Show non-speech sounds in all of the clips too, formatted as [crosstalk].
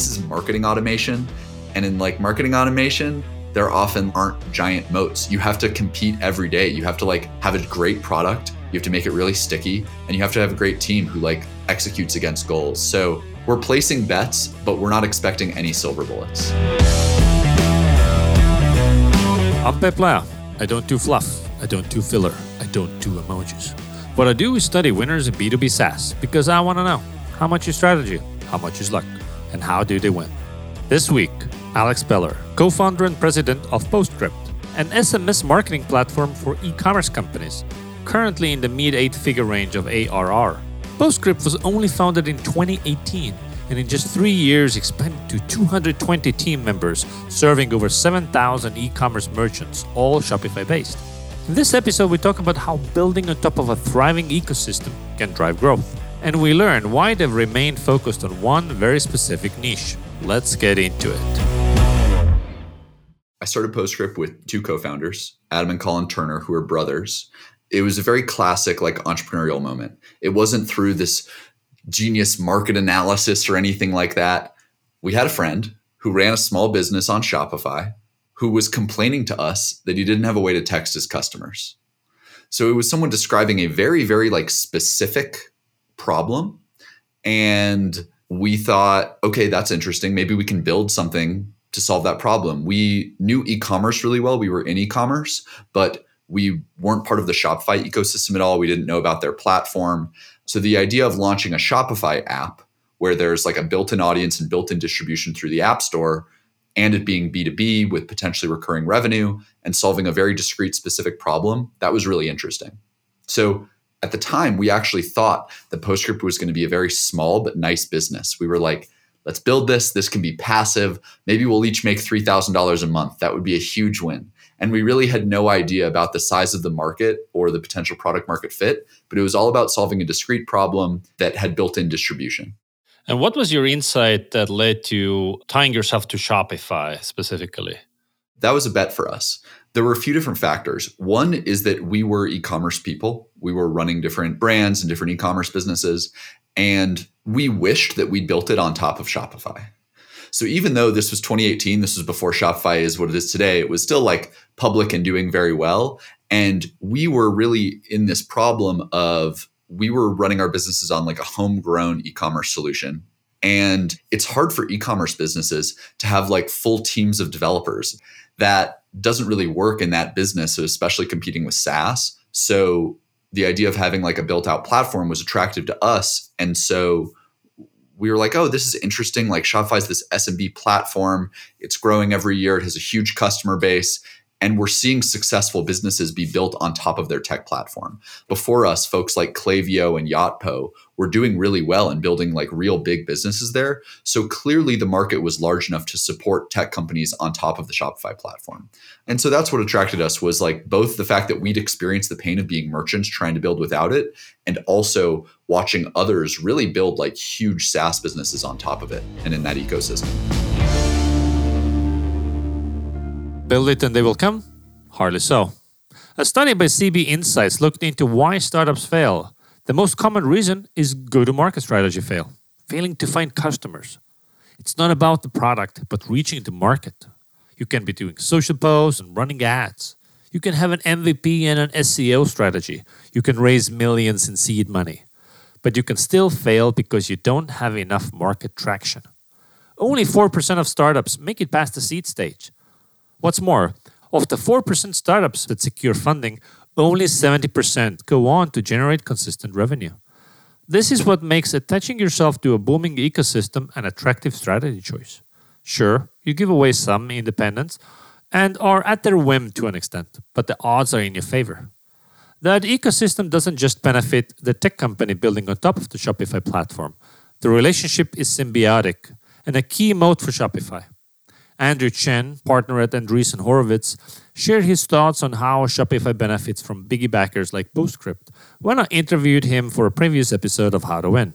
this is marketing automation. And in like marketing automation, there often aren't giant moats. You have to compete every day. You have to like have a great product. You have to make it really sticky and you have to have a great team who like executes against goals. So we're placing bets, but we're not expecting any silver bullets. I'm Peep Laja. I don't do fluff. I don't do filler. I don't do emojis. What I do is study winners in B2B SaaS because I want to know how much is strategy, how much is luck, and how do they win. This week, Alex Beller, co founder and president of Postscript, an SMS marketing platform for e commerce companies, currently in the mid eight figure range of ARR. Postscript was only founded in 2018 and in just three years expanded to 220 team members, serving over 7,000 e commerce merchants, all Shopify based. In this episode, we talk about how building on top of a thriving ecosystem can drive growth. And we learn why they've remained focused on one very specific niche. Let's get into it. I started Postscript with two co-founders, Adam and Colin Turner, who are brothers. It was a very classic like entrepreneurial moment. It wasn't through this genius market analysis or anything like that. We had a friend who ran a small business on Shopify who was complaining to us that he didn't have a way to text his customers. So it was someone describing a very very like specific problem and we thought, okay, that's interesting. Maybe we can build something to solve that problem. We knew e-commerce really well. We were in e-commerce, but we weren't part of the Shopify ecosystem at all. We didn't know about their platform. So the idea of launching a Shopify app where there's like a built-in audience and built-in distribution through the App Store and it being B2B with potentially recurring revenue and solving a very discrete specific problem, that was really interesting. So at the time, we actually thought that Postscript was going to be a very small but nice business. We were like, let's build this. This can be passive. Maybe we'll each make $3,000 a month. That would be a huge win. And we really had no idea about the size of the market or the potential product market fit, but it was all about solving a discrete problem that had built in distribution. And what was your insight that led to tying yourself to Shopify specifically? That was a bet for us there were a few different factors. One is that we were e commerce people, we were running different brands and different e commerce businesses, and we wished that we built it on top of Shopify. So even though this was 2018, this was before Shopify is what it is today, it was still like public and doing very well. And we were really in this problem of we were running our businesses on like a homegrown e commerce solution. And it's hard for e commerce businesses to have like full teams of developers that doesn't really work in that business, especially competing with SaaS. So the idea of having like a built out platform was attractive to us. And so we were like, oh, this is interesting. Like Shopify's this SMB platform. It's growing every year. It has a huge customer base. And we're seeing successful businesses be built on top of their tech platform. Before us, folks like Klaviyo and Yotpo were doing really well and building like real big businesses there. So clearly the market was large enough to support tech companies on top of the Shopify platform. And so that's what attracted us was like both the fact that we'd experienced the pain of being merchants trying to build without it and also watching others really build like huge SaaS businesses on top of it and in that ecosystem. Build it and they will come? Hardly so. A study by CB Insights looked into why startups fail. The most common reason is go to market strategy fail, failing to find customers. It's not about the product, but reaching the market. You can be doing social posts and running ads. You can have an MVP and an SEO strategy. You can raise millions in seed money. But you can still fail because you don't have enough market traction. Only 4% of startups make it past the seed stage. What's more, of the 4% startups that secure funding, only 70% go on to generate consistent revenue. This is what makes attaching yourself to a booming ecosystem an attractive strategy choice. Sure, you give away some independence and are at their whim to an extent, but the odds are in your favor. That ecosystem doesn't just benefit the tech company building on top of the Shopify platform. The relationship is symbiotic and a key moat for Shopify. Andrew Chen, partner at Andreessen Horowitz, shared his thoughts on how Shopify benefits from biggie backers like Postscript when I interviewed him for a previous episode of How to Win.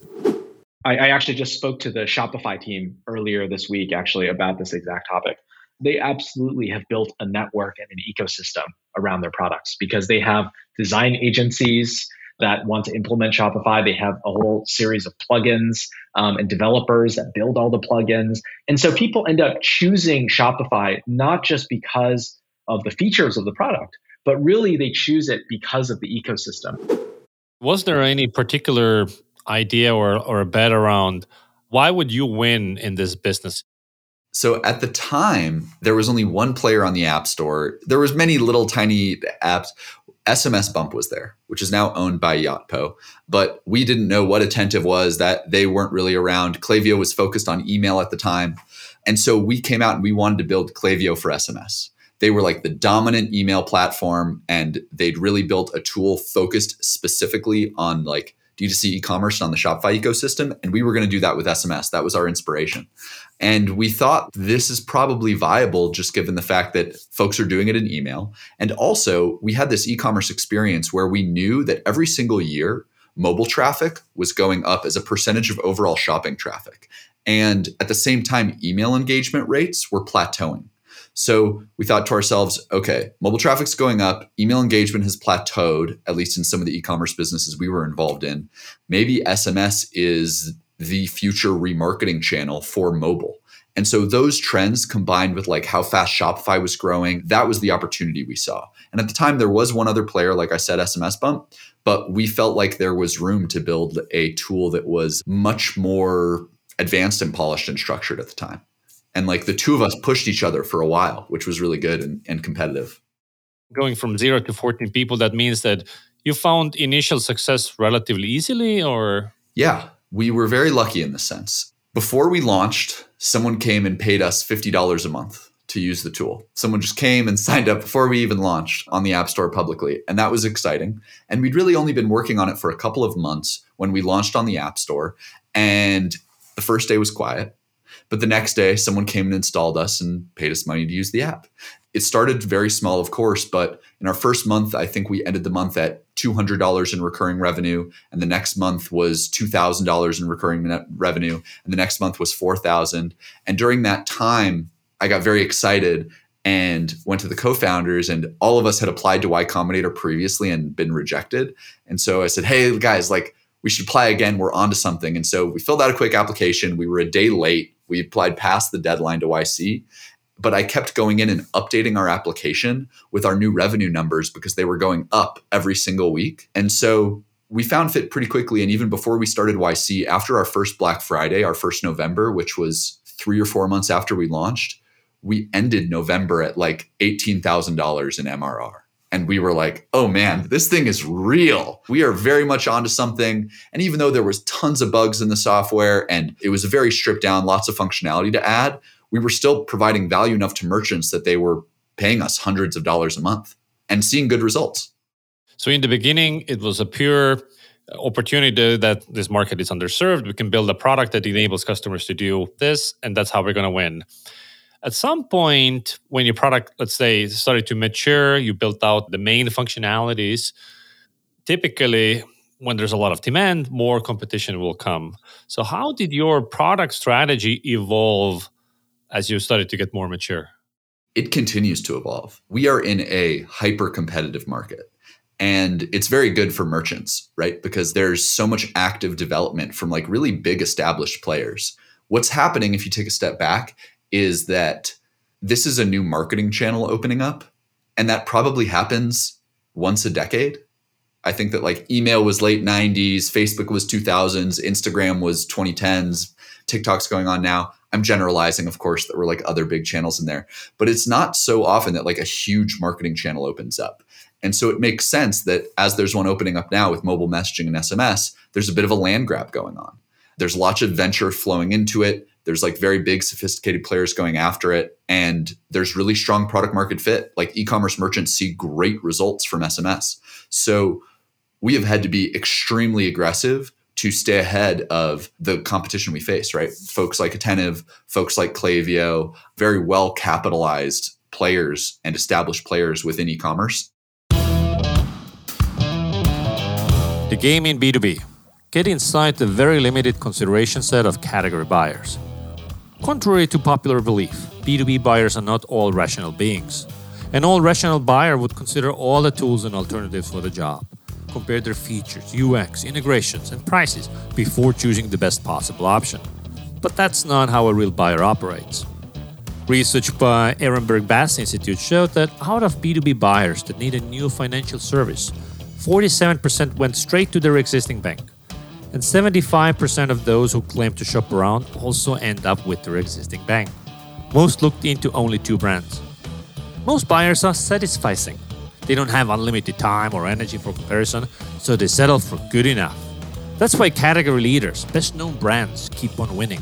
I, I actually just spoke to the Shopify team earlier this week, actually, about this exact topic. They absolutely have built a network and an ecosystem around their products because they have design agencies, that want to implement Shopify. They have a whole series of plugins um, and developers that build all the plugins. And so people end up choosing Shopify not just because of the features of the product, but really they choose it because of the ecosystem. Was there any particular idea or, or a bet around why would you win in this business? So at the time, there was only one player on the App Store. There was many little tiny apps. SMS Bump was there, which is now owned by Yotpo. But we didn't know what Attentive was, that they weren't really around. Klaviyo was focused on email at the time. And so we came out and we wanted to build Klaviyo for SMS. They were like the dominant email platform, and they'd really built a tool focused specifically on like D2C e-commerce on the Shopify ecosystem. And we were going to do that with SMS. That was our inspiration. And we thought this is probably viable just given the fact that folks are doing it in email. And also, we had this e commerce experience where we knew that every single year, mobile traffic was going up as a percentage of overall shopping traffic. And at the same time, email engagement rates were plateauing. So we thought to ourselves, okay, mobile traffic's going up, email engagement has plateaued, at least in some of the e commerce businesses we were involved in. Maybe SMS is the future remarketing channel for mobile. And so those trends combined with like how fast Shopify was growing, that was the opportunity we saw. And at the time there was one other player like I said SMS Bump, but we felt like there was room to build a tool that was much more advanced and polished and structured at the time. And like the two of us pushed each other for a while, which was really good and, and competitive. Going from 0 to 14 people that means that you found initial success relatively easily or yeah, we were very lucky in this sense. Before we launched, someone came and paid us $50 a month to use the tool. Someone just came and [laughs] signed up before we even launched on the App Store publicly. And that was exciting. And we'd really only been working on it for a couple of months when we launched on the App Store. And the first day was quiet. But the next day, someone came and installed us and paid us money to use the app. It started very small, of course, but in our first month, I think we ended the month at $200 in recurring revenue. And the next month was $2,000 in recurring revenue. And the next month was 4000 And during that time, I got very excited and went to the co-founders and all of us had applied to Y Combinator previously and been rejected. And so I said, hey guys, like we should apply again. We're onto something. And so we filled out a quick application. We were a day late we applied past the deadline to YC, but I kept going in and updating our application with our new revenue numbers because they were going up every single week. And so we found fit pretty quickly. And even before we started YC, after our first Black Friday, our first November, which was three or four months after we launched, we ended November at like $18,000 in MRR. And we were like, oh man, this thing is real. We are very much onto something. And even though there was tons of bugs in the software and it was very stripped down, lots of functionality to add, we were still providing value enough to merchants that they were paying us hundreds of dollars a month and seeing good results. So in the beginning, it was a pure opportunity that this market is underserved. We can build a product that enables customers to do this, and that's how we're going to win. At some point, when your product, let's say, started to mature, you built out the main functionalities. Typically, when there's a lot of demand, more competition will come. So, how did your product strategy evolve as you started to get more mature? It continues to evolve. We are in a hyper competitive market. And it's very good for merchants, right? Because there's so much active development from like really big established players. What's happening if you take a step back is that this is a new marketing channel opening up, and that probably happens once a decade. I think that like email was late 90s, Facebook was 2000s, Instagram was 2010s, TikTok's going on now. I'm generalizing, of course, that were like other big channels in there, but it's not so often that like a huge marketing channel opens up. And so it makes sense that as there's one opening up now with mobile messaging and SMS, there's a bit of a land grab going on. There's lots of venture flowing into it. There's like very big, sophisticated players going after it. And there's really strong product market fit. Like e commerce merchants see great results from SMS. So we have had to be extremely aggressive to stay ahead of the competition we face, right? Folks like Attentive, folks like Klaviyo, very well capitalized players and established players within e commerce. The game in B2B. Get inside the very limited consideration set of category buyers. Contrary to popular belief, B2B buyers are not all rational beings. An all rational buyer would consider all the tools and alternatives for the job. compare their features, UX, integrations, and prices before choosing the best possible option. But that's not how a real buyer operates. Research by Ehrenberg Bass Institute showed that out of B2B buyers that need a new financial service, 47% went straight to their existing bank. And 75% of those who claim to shop around also end up with their existing bank. Most looked into only two brands. Most buyers are satisficing. They don't have unlimited time or energy for comparison, so they settle for good enough. That's why category leaders, best known brands, keep on winning.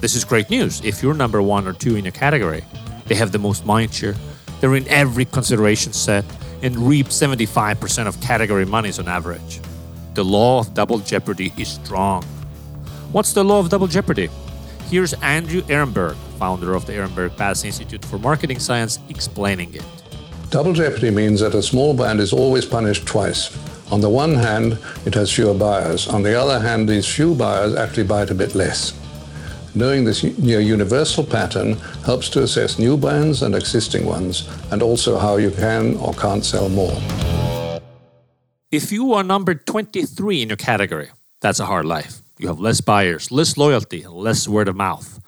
This is great news if you're number one or two in a category. They have the most mindshare, they're in every consideration set, and reap 75% of category monies on average. The law of double jeopardy is strong. What's the law of double jeopardy? Here's Andrew Ehrenberg, founder of the Ehrenberg Bass Institute for Marketing Science, explaining it. Double jeopardy means that a small brand is always punished twice. On the one hand, it has fewer buyers. On the other hand, these few buyers actually buy it a bit less. Knowing this near universal pattern helps to assess new brands and existing ones, and also how you can or can't sell more. If you are number 23 in your category, that's a hard life. You have less buyers, less loyalty, less word of mouth.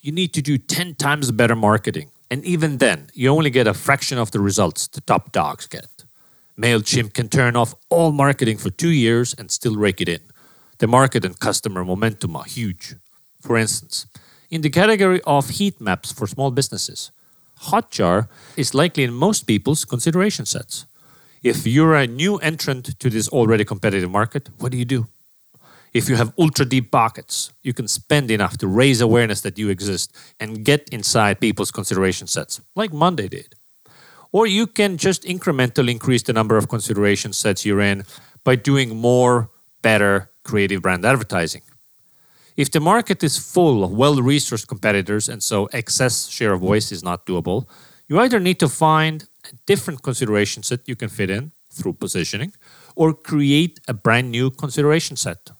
You need to do 10 times better marketing. And even then, you only get a fraction of the results the top dogs get. MailChimp can turn off all marketing for two years and still rake it in. The market and customer momentum are huge. For instance, in the category of heat maps for small businesses, Hotjar is likely in most people's consideration sets. If you're a new entrant to this already competitive market, what do you do? If you have ultra deep pockets, you can spend enough to raise awareness that you exist and get inside people's consideration sets, like Monday did. Or you can just incrementally increase the number of consideration sets you're in by doing more, better, creative brand advertising. If the market is full of well resourced competitors and so excess share of voice is not doable, you either need to find different consideration set you can fit in through positioning or create a brand new consideration set.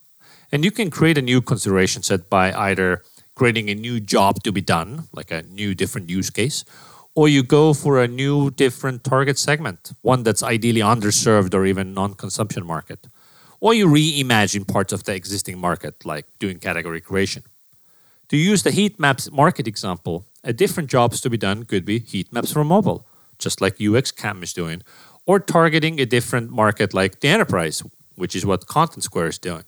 And you can create a new consideration set by either creating a new job to be done, like a new different use case, or you go for a new different target segment, one that's ideally underserved or even non consumption market or you reimagine parts of the existing market, like doing category creation. To use the heat maps market example, a different jobs to be done could be heat maps for mobile, just like UX Cam is doing, or targeting a different market like the enterprise, which is what Content Square is doing.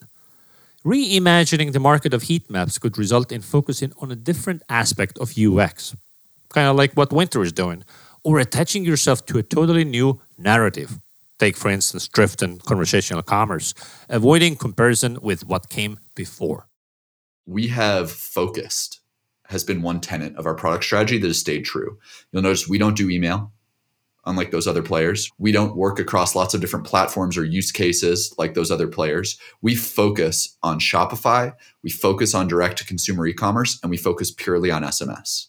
Reimagining the market of heat maps could result in focusing on a different aspect of UX, kind of like what Winter is doing, or attaching yourself to a totally new narrative Take, for instance, drift and conversational commerce, avoiding comparison with what came before. We have focused, has been one tenet of our product strategy that has stayed true. You'll notice we don't do email, unlike those other players. We don't work across lots of different platforms or use cases like those other players. We focus on Shopify, we focus on direct to consumer e commerce, and we focus purely on SMS.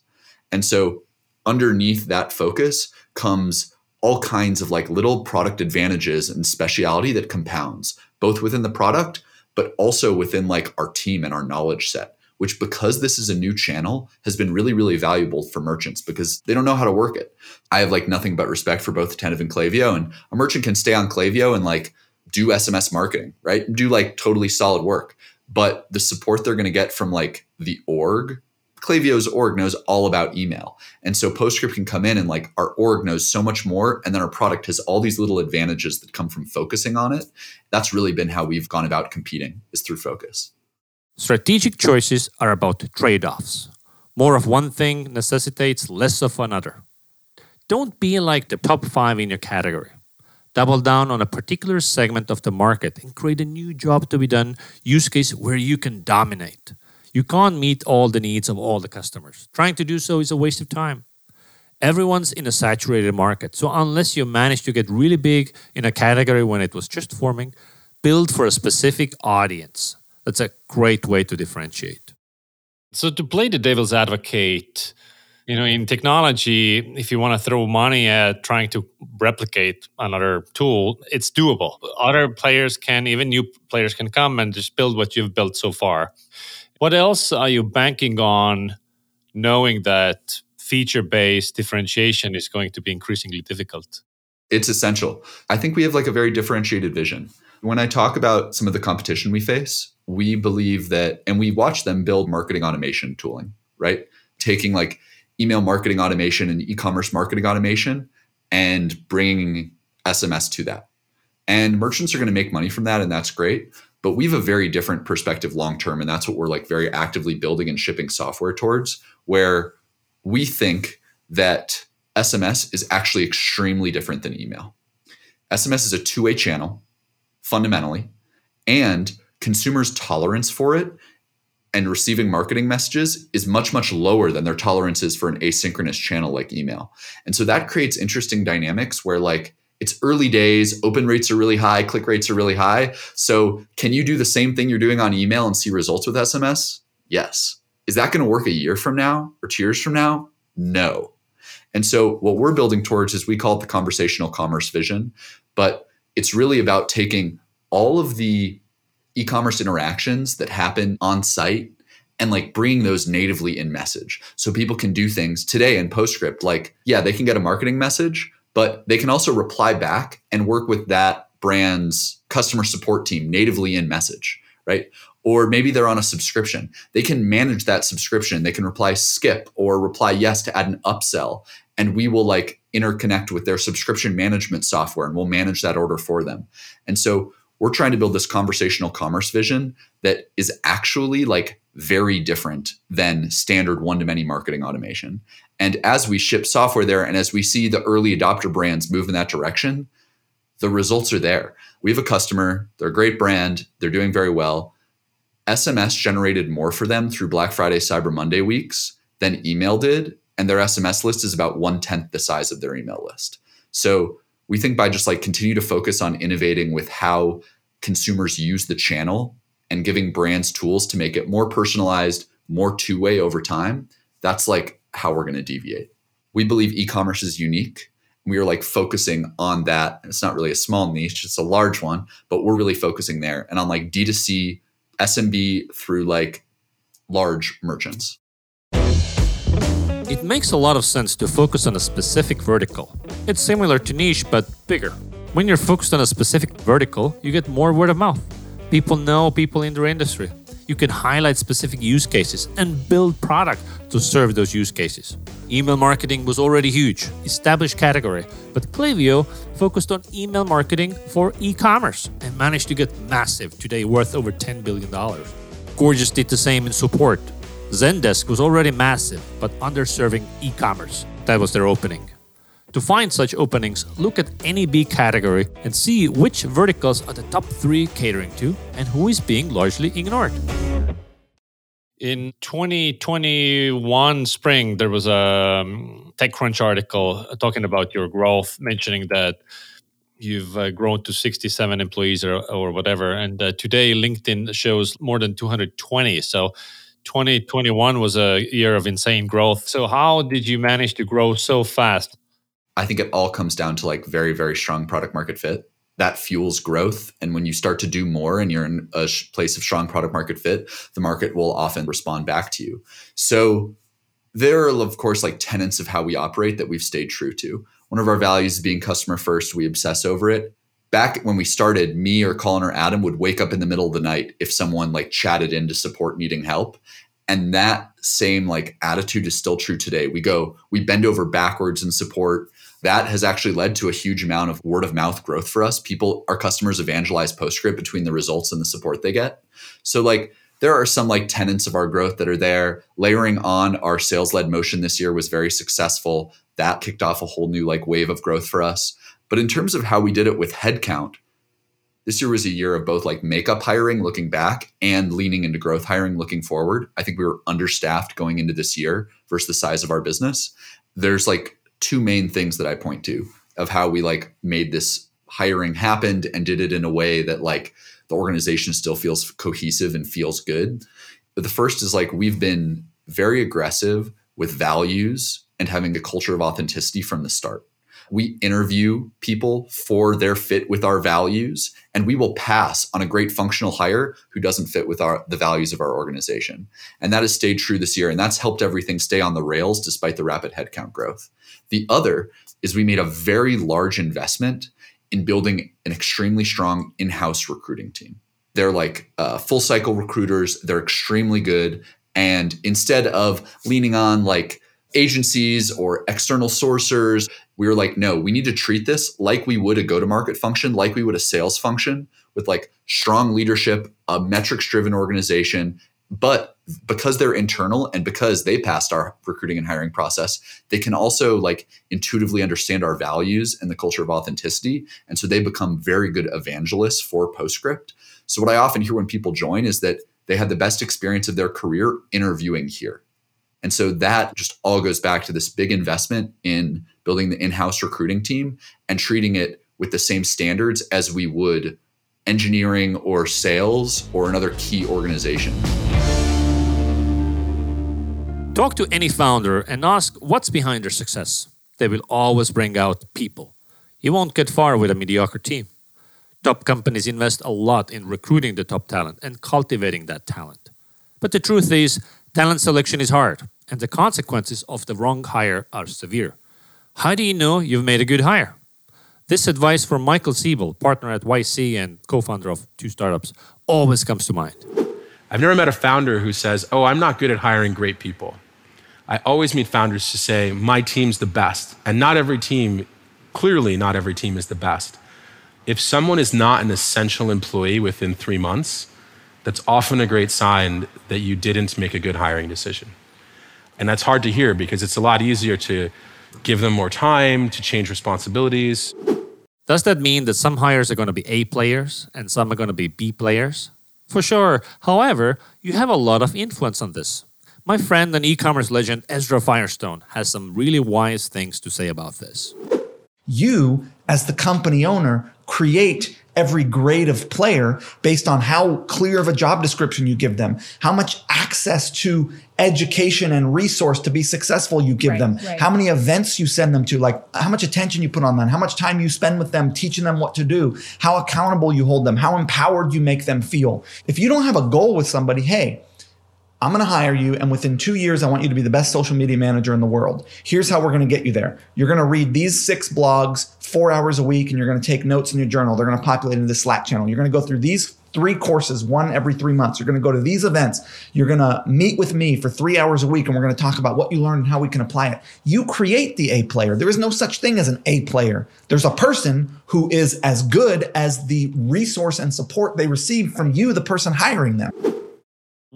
And so, underneath that focus comes all kinds of like little product advantages and speciality that compounds both within the product but also within like our team and our knowledge set which because this is a new channel has been really really valuable for merchants because they don't know how to work it i have like nothing but respect for both attentive and Klaviyo. and a merchant can stay on Klaviyo and like do sms marketing right do like totally solid work but the support they're going to get from like the org Klaviyo's org knows all about email. And so PostScript can come in and like our org knows so much more. And then our product has all these little advantages that come from focusing on it. That's really been how we've gone about competing is through focus. Strategic choices are about trade offs. More of one thing necessitates less of another. Don't be like the top five in your category. Double down on a particular segment of the market and create a new job to be done use case where you can dominate. You can't meet all the needs of all the customers. Trying to do so is a waste of time. Everyone's in a saturated market, so unless you manage to get really big in a category when it was just forming, build for a specific audience. That's a great way to differentiate. So, to play the devil's advocate, you know, in technology, if you want to throw money at trying to replicate another tool, it's doable. Other players can, even new players can come and just build what you've built so far. What else are you banking on knowing that feature based differentiation is going to be increasingly difficult? It's essential. I think we have like a very differentiated vision. When I talk about some of the competition we face, we believe that, and we watch them build marketing automation tooling, right? Taking like email marketing automation and e commerce marketing automation and bringing SMS to that. And merchants are going to make money from that, and that's great. But we have a very different perspective long term. And that's what we're like very actively building and shipping software towards, where we think that SMS is actually extremely different than email. SMS is a two way channel, fundamentally, and consumers' tolerance for it and receiving marketing messages is much, much lower than their tolerance is for an asynchronous channel like email. And so that creates interesting dynamics where, like, it's early days, open rates are really high, click rates are really high. So, can you do the same thing you're doing on email and see results with SMS? Yes. Is that going to work a year from now or two years from now? No. And so, what we're building towards is we call it the conversational commerce vision, but it's really about taking all of the e-commerce interactions that happen on site and like bringing those natively in message. So people can do things today in postscript like yeah they can get a marketing message but they can also reply back and work with that brand's customer support team natively in message right? Or maybe they're on a subscription. They can manage that subscription. They can reply skip or reply yes to add an upsell and we will like interconnect with their subscription management software and we'll manage that order for them and so we're trying to build this conversational commerce vision that is actually like very different than standard one to many marketing automation. And as we ship software there and as we see the early adopter brands move in that direction, the results are there. We have a customer, they're a great brand, they're doing very well. SMS generated more for them through Black Friday, Cyber Monday weeks than email did. And their SMS list is about one tenth the size of their email list. So we think by just like continue to focus on innovating with how consumers use the channel and giving brands tools to make it more personalized, more two way over time, that's like how we're going to deviate. We believe e commerce is unique. We are like focusing on that. It's not really a small niche, it's a large one, but we're really focusing there and on like D2C, SMB through like large merchants. It makes a lot of sense to focus on a specific vertical. It's similar to niche, but bigger. When you're focused on a specific vertical, you get more word of mouth. People know people in their industry. You can highlight specific use cases and build product to serve those use cases. Email marketing was already huge, established category, but Klaviyo focused on email marketing for e-commerce and managed to get massive, today worth over $10 billion. Gorgias did the same in support, Zendesk was already massive, but underserving e commerce. That was their opening. To find such openings, look at any B category and see which verticals are the top three catering to and who is being largely ignored. In 2021 spring, there was a um, TechCrunch article talking about your growth, mentioning that you've uh, grown to 67 employees or, or whatever. And uh, today, LinkedIn shows more than 220. So 2021 was a year of insane growth. So, how did you manage to grow so fast? I think it all comes down to like very, very strong product market fit. That fuels growth. And when you start to do more and you're in a place of strong product market fit, the market will often respond back to you. So, there are, of course, like tenets of how we operate that we've stayed true to. One of our values is being customer first. We obsess over it back when we started, me or Colin or Adam would wake up in the middle of the night if someone like chatted in to support needing help. And that same like attitude is still true today. We go, we bend over backwards in support. That has actually led to a huge amount of word of mouth growth for us. People, our customers evangelize PostScript between the results and the support they get. So like there are some like tenants of our growth that are there. Layering on our sales led motion this year was very successful. That kicked off a whole new like wave of growth for us. But in terms of how we did it with headcount, this year was a year of both like makeup hiring looking back and leaning into growth hiring looking forward. I think we were understaffed going into this year versus the size of our business. There's like two main things that I point to of how we like made this hiring happened and did it in a way that like the organization still feels cohesive and feels good. But the first is like we've been very aggressive with values and having a culture of authenticity from the start. We interview people for their fit with our values, and we will pass on a great functional hire who doesn't fit with our the values of our organization. And that has stayed true this year, and that's helped everything stay on the rails despite the rapid headcount growth. The other is we made a very large investment in building an extremely strong in-house recruiting team. They're like uh, full cycle recruiters. They're extremely good. And instead of leaning on like agencies or external sourcers, we were like, no, we need to treat this like we would a go to market function, like we would a sales function with like strong leadership, a metrics driven organization. But because they're internal and because they passed our recruiting and hiring process, they can also like intuitively understand our values and the culture of authenticity. And so they become very good evangelists for Postscript. So what I often hear when people join is that they had the best experience of their career interviewing here. And so that just all goes back to this big investment in building the in-house recruiting team and treating it with the same standards as we would engineering or sales or another key organization. Talk to any founder and ask what's behind their success. They will always bring out people. You won't get far with a mediocre team. Top companies invest a lot in recruiting the top talent and cultivating that talent. But the truth is, talent selection is hard, and the consequences of the wrong hire are severe. How do you know you've made a good hire? This advice from Michael Siebel, partner at YC and co founder of two startups, always comes to mind. I've never met a founder who says, Oh, I'm not good at hiring great people. I always meet founders to say, my team's the best. And not every team, clearly, not every team is the best. If someone is not an essential employee within three months, that's often a great sign that you didn't make a good hiring decision. And that's hard to hear because it's a lot easier to give them more time, to change responsibilities. Does that mean that some hires are going to be A players and some are going to be B players? For sure. However, you have a lot of influence on this. My friend and e commerce legend Ezra Firestone has some really wise things to say about this. You, as the company owner, create every grade of player based on how clear of a job description you give them, how much access to education and resource to be successful you give Right, them, right. how many events you send them to, like how much attention you put on them, how much time you spend with them teaching them what to do, how accountable you hold them, how empowered you make them feel. If you don't have a goal with somebody, hey, I'm going to hire you, and within two years, I want you to be the best social media manager in the world. Here's how we're going to get you there. You're going to read these six blogs four hours a week, and you're going to take notes in your journal. They're going to populate into the Slack channel. You're going to go through these three courses, one every three months. You're going to go to these events. You're going to meet with me for three hours a week, and we're going to talk about what you learned and how we can apply it. You create the A player. There is no such thing as an A player. There's a person who is as good as the resource and support they receive from you, the person hiring them.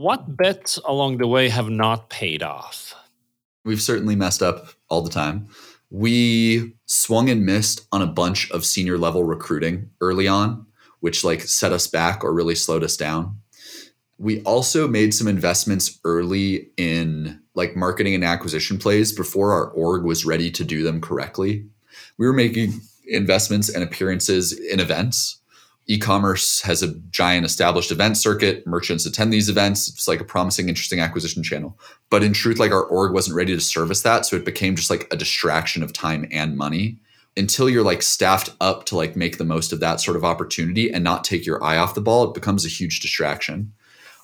What bets along the way have not paid off? We've certainly messed up all the time. We swung and missed on a bunch of senior level recruiting early on, which like set us back or really slowed us down. We also made some investments early in like marketing and acquisition plays before our org was ready to do them correctly. We were making investments and appearances in events e-commerce has a giant established event circuit. Merchants attend these events. It's like a promising interesting acquisition channel. But in truth like our org wasn't ready to service that. So it became just like a distraction of time and money. Until you're like staffed up to like make the most of that sort of opportunity and not take your eye off the ball it becomes a huge distraction.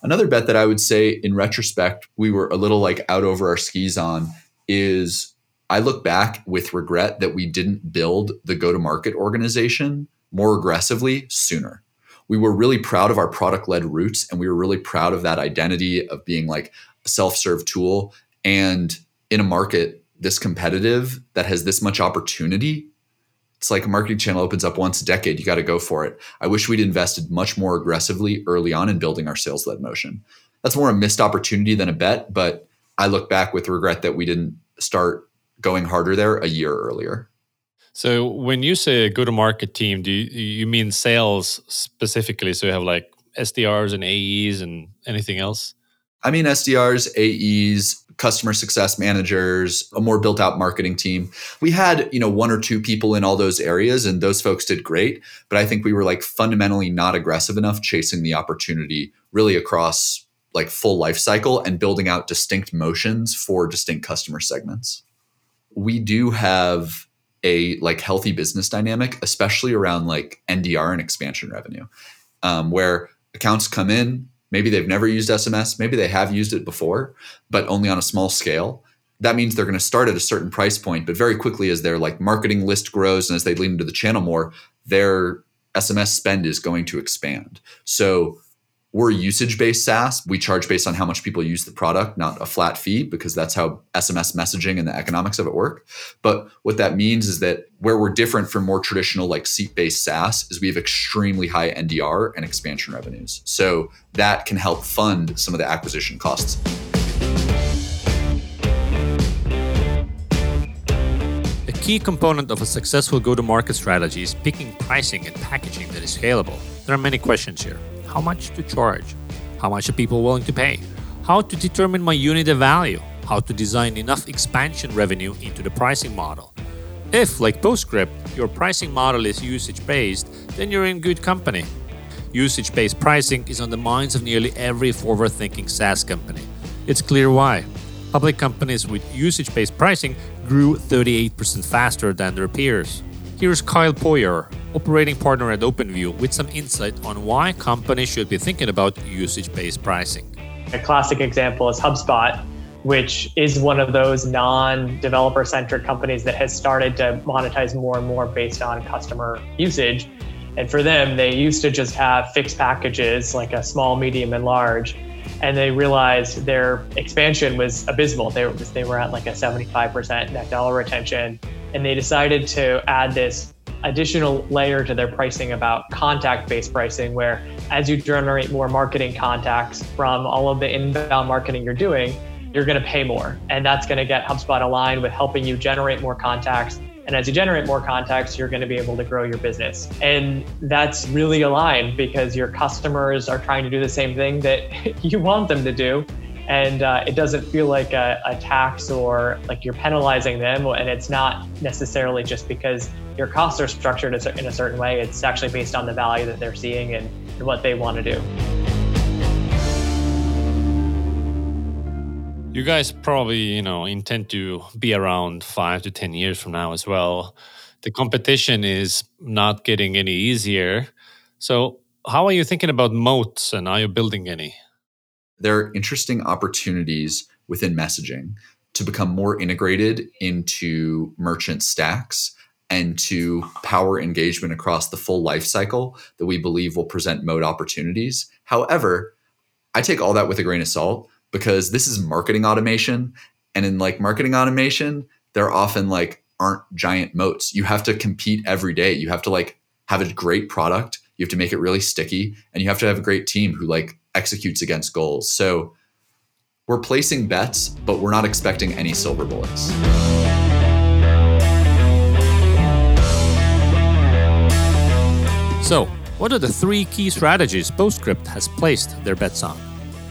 Another bet that i would say in retrospect we were a little like out over our skis on is i look back with regret that we didn't build the go to market organization more aggressively sooner. We were really proud of our product led roots and we were really proud of that identity of being like a self serve tool. And in a market this competitive that has this much opportunity, it's like a marketing channel opens up once a decade. You got to go for it. I wish we'd invested much more aggressively early on in building our sales led motion. That's more a missed opportunity than a bet, but I look back with regret that we didn't start going harder there a year earlier. So when you say go to market team, do you, you mean sales specifically? So you have like SDRs and AEs and anything else? I mean, SDRs, AEs, customer success managers, a more built out marketing team. We had, you know, one or two people in all those areas and those folks did great. But I think we were like fundamentally not aggressive enough chasing the opportunity really across like full life cycle and building out distinct motions for distinct customer segments. We do have a like healthy business dynamic, especially around like NDR and expansion revenue, um, where accounts come in, maybe they've never used SMS, maybe they have used it before, but only on a small scale. That means they're going to start at a certain price point, but very quickly as their like marketing list grows and as they lean into the channel more, their SMS spend is going to expand. So we're usage based SaaS. We charge based on how much people use the product, not a flat fee, because that's how SMS messaging and the economics of it work. But what that means is that where we're different from more traditional like seat based SaaS is we have extremely high NDR and expansion revenues. So that can help fund some of the acquisition costs. A key component of a successful go to market strategy is picking pricing and packaging that is scalable. There are many questions here how much to charge, how much are people willing to pay, how to determine my unit of value, how to design enough expansion revenue into the pricing model. If, like Postscript, your pricing model is usage based, then you're in good company. Usage based pricing is on the minds of nearly every forward thinking SaaS company. It's clear why. Public companies with usage based pricing grew 38% faster than their peers. Here's Kyle Poyar, operating partner at OpenView, with some insight on why companies should be thinking about usage based pricing. A classic example is HubSpot, which is one of those non developer centric companies that has started to monetize more and more based on customer usage. And for them, they used to just have fixed packages like a small, medium, and large. And they realized their expansion was abysmal. They were, they were at like a 75% net dollar retention and they decided to add this additional layer to their pricing about contact based pricing, where as you generate more marketing contacts from all of the inbound marketing you're doing, you're going to pay more. And that's going to get HubSpot aligned with helping you generate more contacts. And as you generate more contacts, you're going to be able to grow your business. And that's really aligned because your customers are trying to do the same thing that [laughs] you want them to do. And uh, it doesn't feel like a, a, tax or like you're penalizing them. And it's not necessarily just because your costs are structured in a certain way. It's actually based on the value that they're seeing and, what they want to do you guys probably you know intend to be around five to ten years from now as well. The competition is not getting any easier. So how are you thinking about moats and are you building any? There are interesting opportunities within messaging to become more integrated into merchant stacks and to power engagement across the full life cycle that we believe will present moat opportunities. However, I take all that with a grain of salt because this is marketing automation and in like marketing automation, there often like aren't giant moats. You have to compete every day. You have to like have a great product, you have to make it really sticky and you have to have a great team who like executes against goals. So we're placing bets, but we're not expecting any silver bullets. So, what are the three key strategies Postscript has placed their bets on?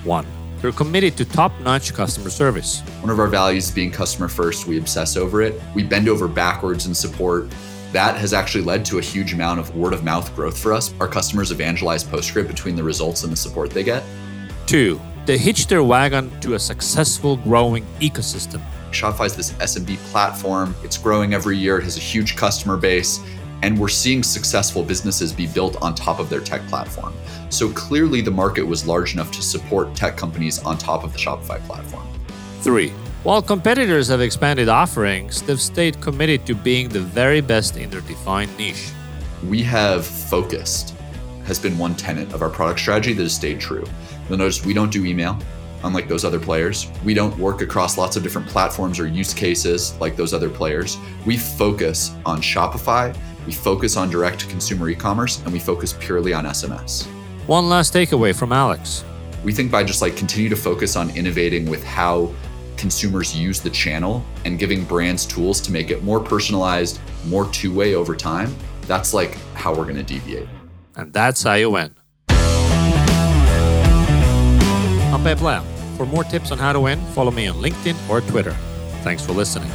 One, they're committed to top notch customer service. One of our values being customer first, we obsess over it. We bend over backwards in support. That has actually led to a huge amount of word of mouth growth for us. Our customers evangelize Postscript between the results and the support they get. Two, they hitch their wagon to a successful growing ecosystem. Shopify is this SMB platform. It's growing every year. It has a huge customer base. And we're seeing successful businesses be built on top of their tech platform. So clearly, the market was large enough to support tech companies on top of the Shopify platform. Three, while competitors have expanded offerings, they've stayed committed to being the very best in their defined niche. We have focused, has been one tenet of our product strategy that has stayed true. You'll notice we don't do email, unlike those other players. We don't work across lots of different platforms or use cases like those other players. We focus on Shopify, we focus on direct to consumer e commerce, and we focus purely on SMS. One last takeaway from Alex. We think by just like continue to focus on innovating with how consumers use the channel and giving brands tools to make it more personalized, more two way over time, that's like how we're going to deviate. And that's how you win. I'm Peep Laja. For more tips on how to win, follow me on LinkedIn or Twitter. Thanks for listening.